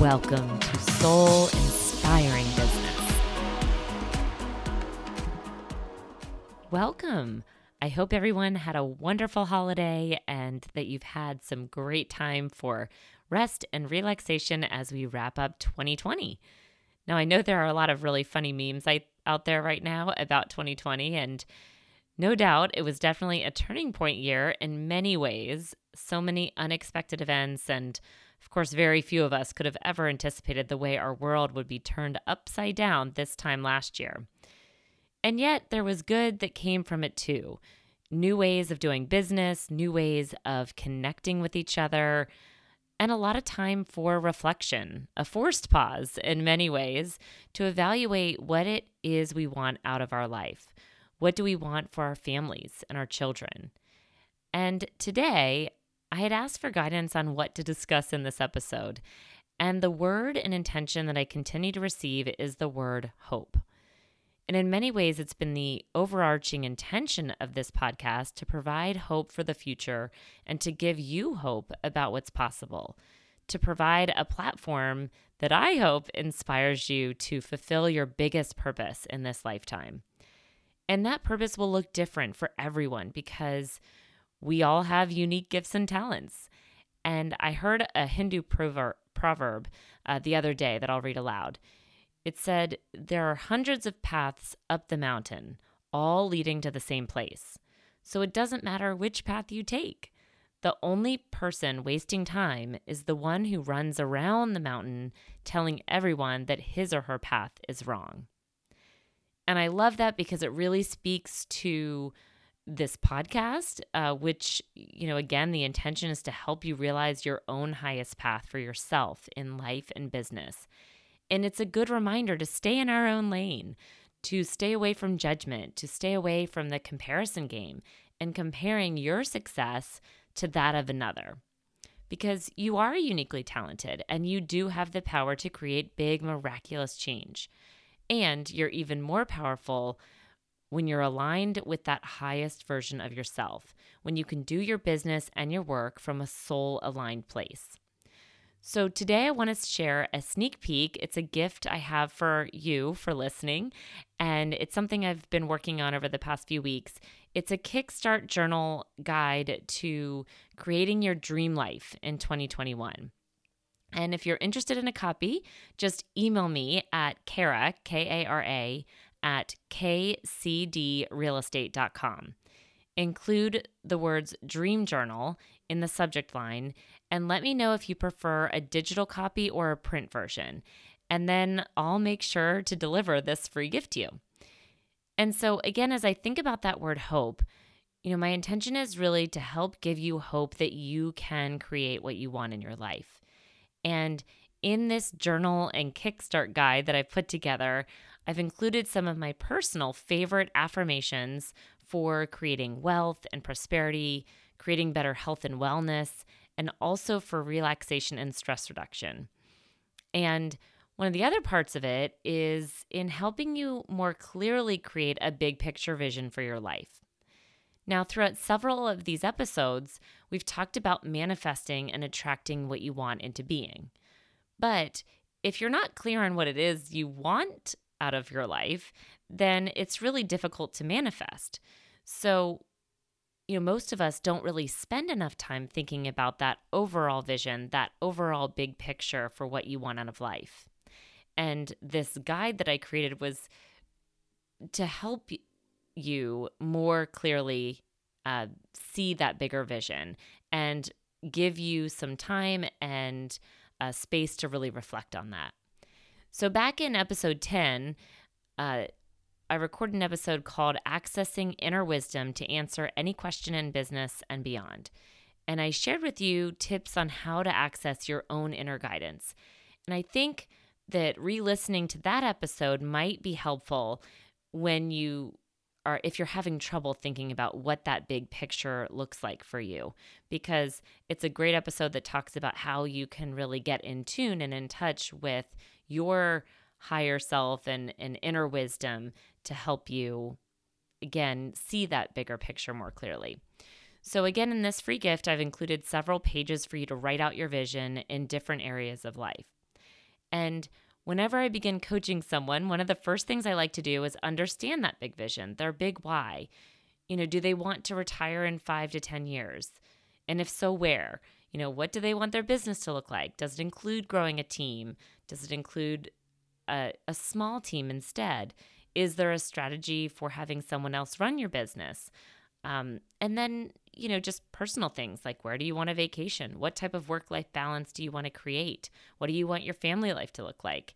Welcome to Soul Inspiring Business. Welcome. I hope everyone had a wonderful holiday and that you've had some great time for rest and relaxation as we wrap up 2020. Now, I know there are a lot of really funny memes out there right now about 2020, and no doubt it was definitely a turning point year in many ways. So many unexpected events and of course, very few of us could have ever anticipated the way our world would be turned upside down this time last year. And yet, there was good that came from it too new ways of doing business, new ways of connecting with each other, and a lot of time for reflection, a forced pause in many ways to evaluate what it is we want out of our life. What do we want for our families and our children? And today, I had asked for guidance on what to discuss in this episode, and the word and intention that I continue to receive is the word hope. And in many ways, it's been the overarching intention of this podcast to provide hope for the future and to give you hope about what's possible, to provide a platform that I hope inspires you to fulfill your biggest purpose in this lifetime. And that purpose will look different for everyone because we all have unique gifts and talents. And I heard a Hindu proverb, proverb uh, the other day that I'll read aloud. It said, There are hundreds of paths up the mountain, all leading to the same place. So it doesn't matter which path you take. The only person wasting time is the one who runs around the mountain telling everyone that his or her path is wrong. And I love that because it really speaks to this podcast, uh, which, you know, again, the intention is to help you realize your own highest path for yourself in life and business. And it's a good reminder to stay in our own lane, to stay away from judgment, to stay away from the comparison game and comparing your success to that of another. Because you are uniquely talented and you do have the power to create big, miraculous change. And you're even more powerful when you're aligned with that highest version of yourself, when you can do your business and your work from a soul aligned place. So, today I want to share a sneak peek. It's a gift I have for you for listening, and it's something I've been working on over the past few weeks. It's a Kickstart journal guide to creating your dream life in 2021. And if you're interested in a copy, just email me at Kara, K A R A, at kcdrealestate.com. Include the words Dream Journal in the subject line and let me know if you prefer a digital copy or a print version. And then I'll make sure to deliver this free gift to you. And so, again, as I think about that word hope, you know, my intention is really to help give you hope that you can create what you want in your life. And in this journal and kickstart guide that I've put together, I've included some of my personal favorite affirmations for creating wealth and prosperity, creating better health and wellness, and also for relaxation and stress reduction. And one of the other parts of it is in helping you more clearly create a big picture vision for your life. Now, throughout several of these episodes, we've talked about manifesting and attracting what you want into being. But if you're not clear on what it is you want out of your life, then it's really difficult to manifest. So, you know, most of us don't really spend enough time thinking about that overall vision, that overall big picture for what you want out of life. And this guide that I created was to help you more clearly uh, see that bigger vision and give you some time and uh, space to really reflect on that. So, back in episode 10, uh, I recorded an episode called Accessing Inner Wisdom to Answer Any Question in Business and Beyond. And I shared with you tips on how to access your own inner guidance. And I think that re listening to that episode might be helpful when you are, if you're having trouble thinking about what that big picture looks like for you, because it's a great episode that talks about how you can really get in tune and in touch with your higher self and, and inner wisdom to help you, again, see that bigger picture more clearly. So, again, in this free gift, I've included several pages for you to write out your vision in different areas of life. And whenever I begin coaching someone, one of the first things I like to do is understand that big vision, their big why. You know, do they want to retire in five to 10 years? And if so, where? You know, what do they want their business to look like? Does it include growing a team? Does it include a, a small team instead? Is there a strategy for having someone else run your business? Um, and then, you know, just personal things like where do you want a vacation? What type of work life balance do you want to create? What do you want your family life to look like?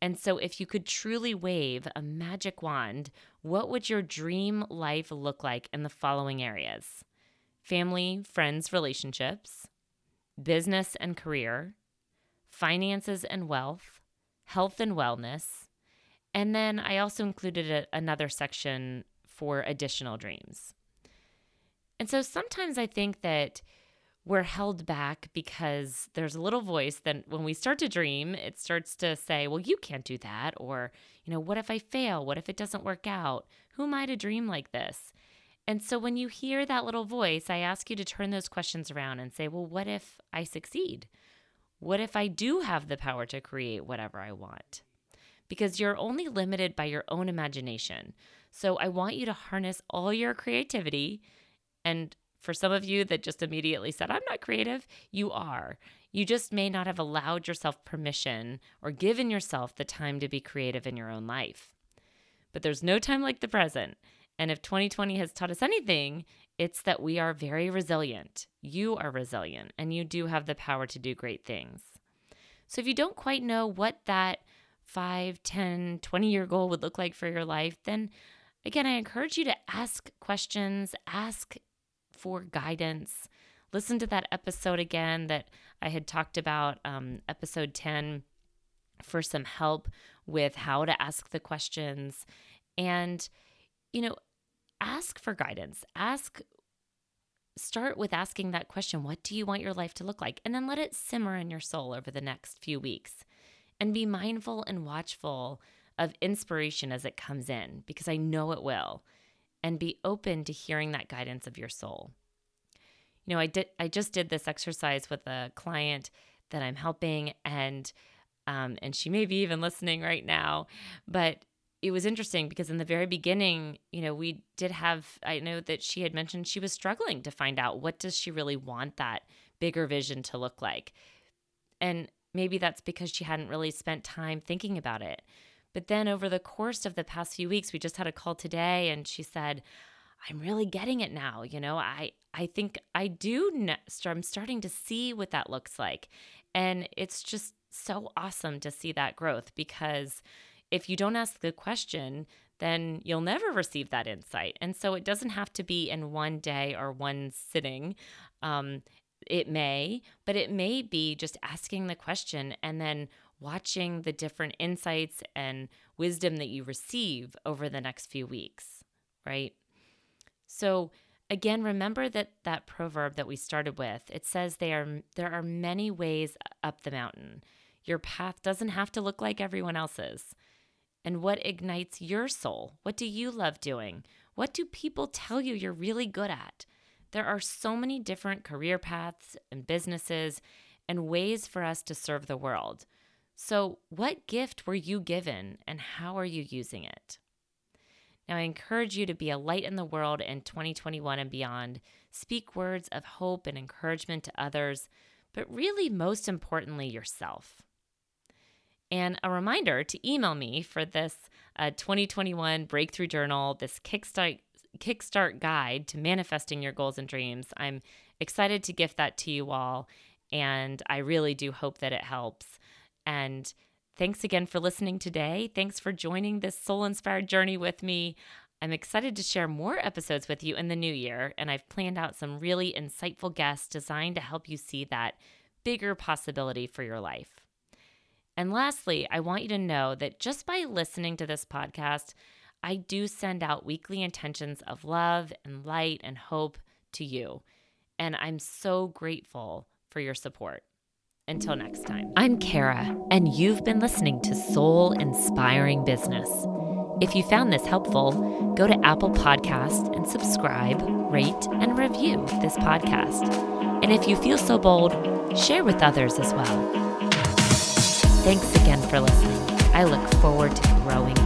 And so, if you could truly wave a magic wand, what would your dream life look like in the following areas family, friends, relationships, business and career, finances and wealth, health and wellness. And then I also included a, another section for additional dreams. And so sometimes I think that we're held back because there's a little voice that when we start to dream, it starts to say, well, you can't do that. Or, you know, what if I fail? What if it doesn't work out? Who am I to dream like this? And so when you hear that little voice, I ask you to turn those questions around and say, well, what if I succeed? What if I do have the power to create whatever I want? Because you're only limited by your own imagination. So I want you to harness all your creativity and for some of you that just immediately said, I'm not creative, you are. You just may not have allowed yourself permission or given yourself the time to be creative in your own life. But there's no time like the present. And if 2020 has taught us anything, it's that we are very resilient. You are resilient and you do have the power to do great things. So if you don't quite know what that 5, 10, 20 year goal would look like for your life, then again, I encourage you to ask questions, ask for guidance. Listen to that episode again that I had talked about, um, episode 10, for some help with how to ask the questions. And, you know, ask for guidance. Ask, start with asking that question What do you want your life to look like? And then let it simmer in your soul over the next few weeks. And be mindful and watchful of inspiration as it comes in, because I know it will and be open to hearing that guidance of your soul. You know, I did I just did this exercise with a client that I'm helping and um, and she may be even listening right now, but it was interesting because in the very beginning, you know, we did have I know that she had mentioned she was struggling to find out what does she really want that bigger vision to look like. And maybe that's because she hadn't really spent time thinking about it. But then over the course of the past few weeks, we just had a call today and she said, I'm really getting it now. You know, I, I think I do, I'm starting to see what that looks like. And it's just so awesome to see that growth because if you don't ask the question, then you'll never receive that insight. And so it doesn't have to be in one day or one sitting. Um, it may, but it may be just asking the question and then watching the different insights and wisdom that you receive over the next few weeks, right? So again, remember that that proverb that we started with, it says they are there are many ways up the mountain. Your path doesn't have to look like everyone else's. And what ignites your soul? What do you love doing? What do people tell you you're really good at? There are so many different career paths and businesses and ways for us to serve the world. So, what gift were you given and how are you using it? Now, I encourage you to be a light in the world in 2021 and beyond. Speak words of hope and encouragement to others, but really, most importantly, yourself. And a reminder to email me for this uh, 2021 Breakthrough Journal, this Kickstart, Kickstart guide to manifesting your goals and dreams. I'm excited to gift that to you all, and I really do hope that it helps. And thanks again for listening today. Thanks for joining this soul inspired journey with me. I'm excited to share more episodes with you in the new year, and I've planned out some really insightful guests designed to help you see that bigger possibility for your life. And lastly, I want you to know that just by listening to this podcast, I do send out weekly intentions of love and light and hope to you. And I'm so grateful for your support. Until next time, I'm Kara, and you've been listening to Soul Inspiring Business. If you found this helpful, go to Apple Podcast and subscribe, rate, and review this podcast. And if you feel so bold, share with others as well. Thanks again for listening. I look forward to growing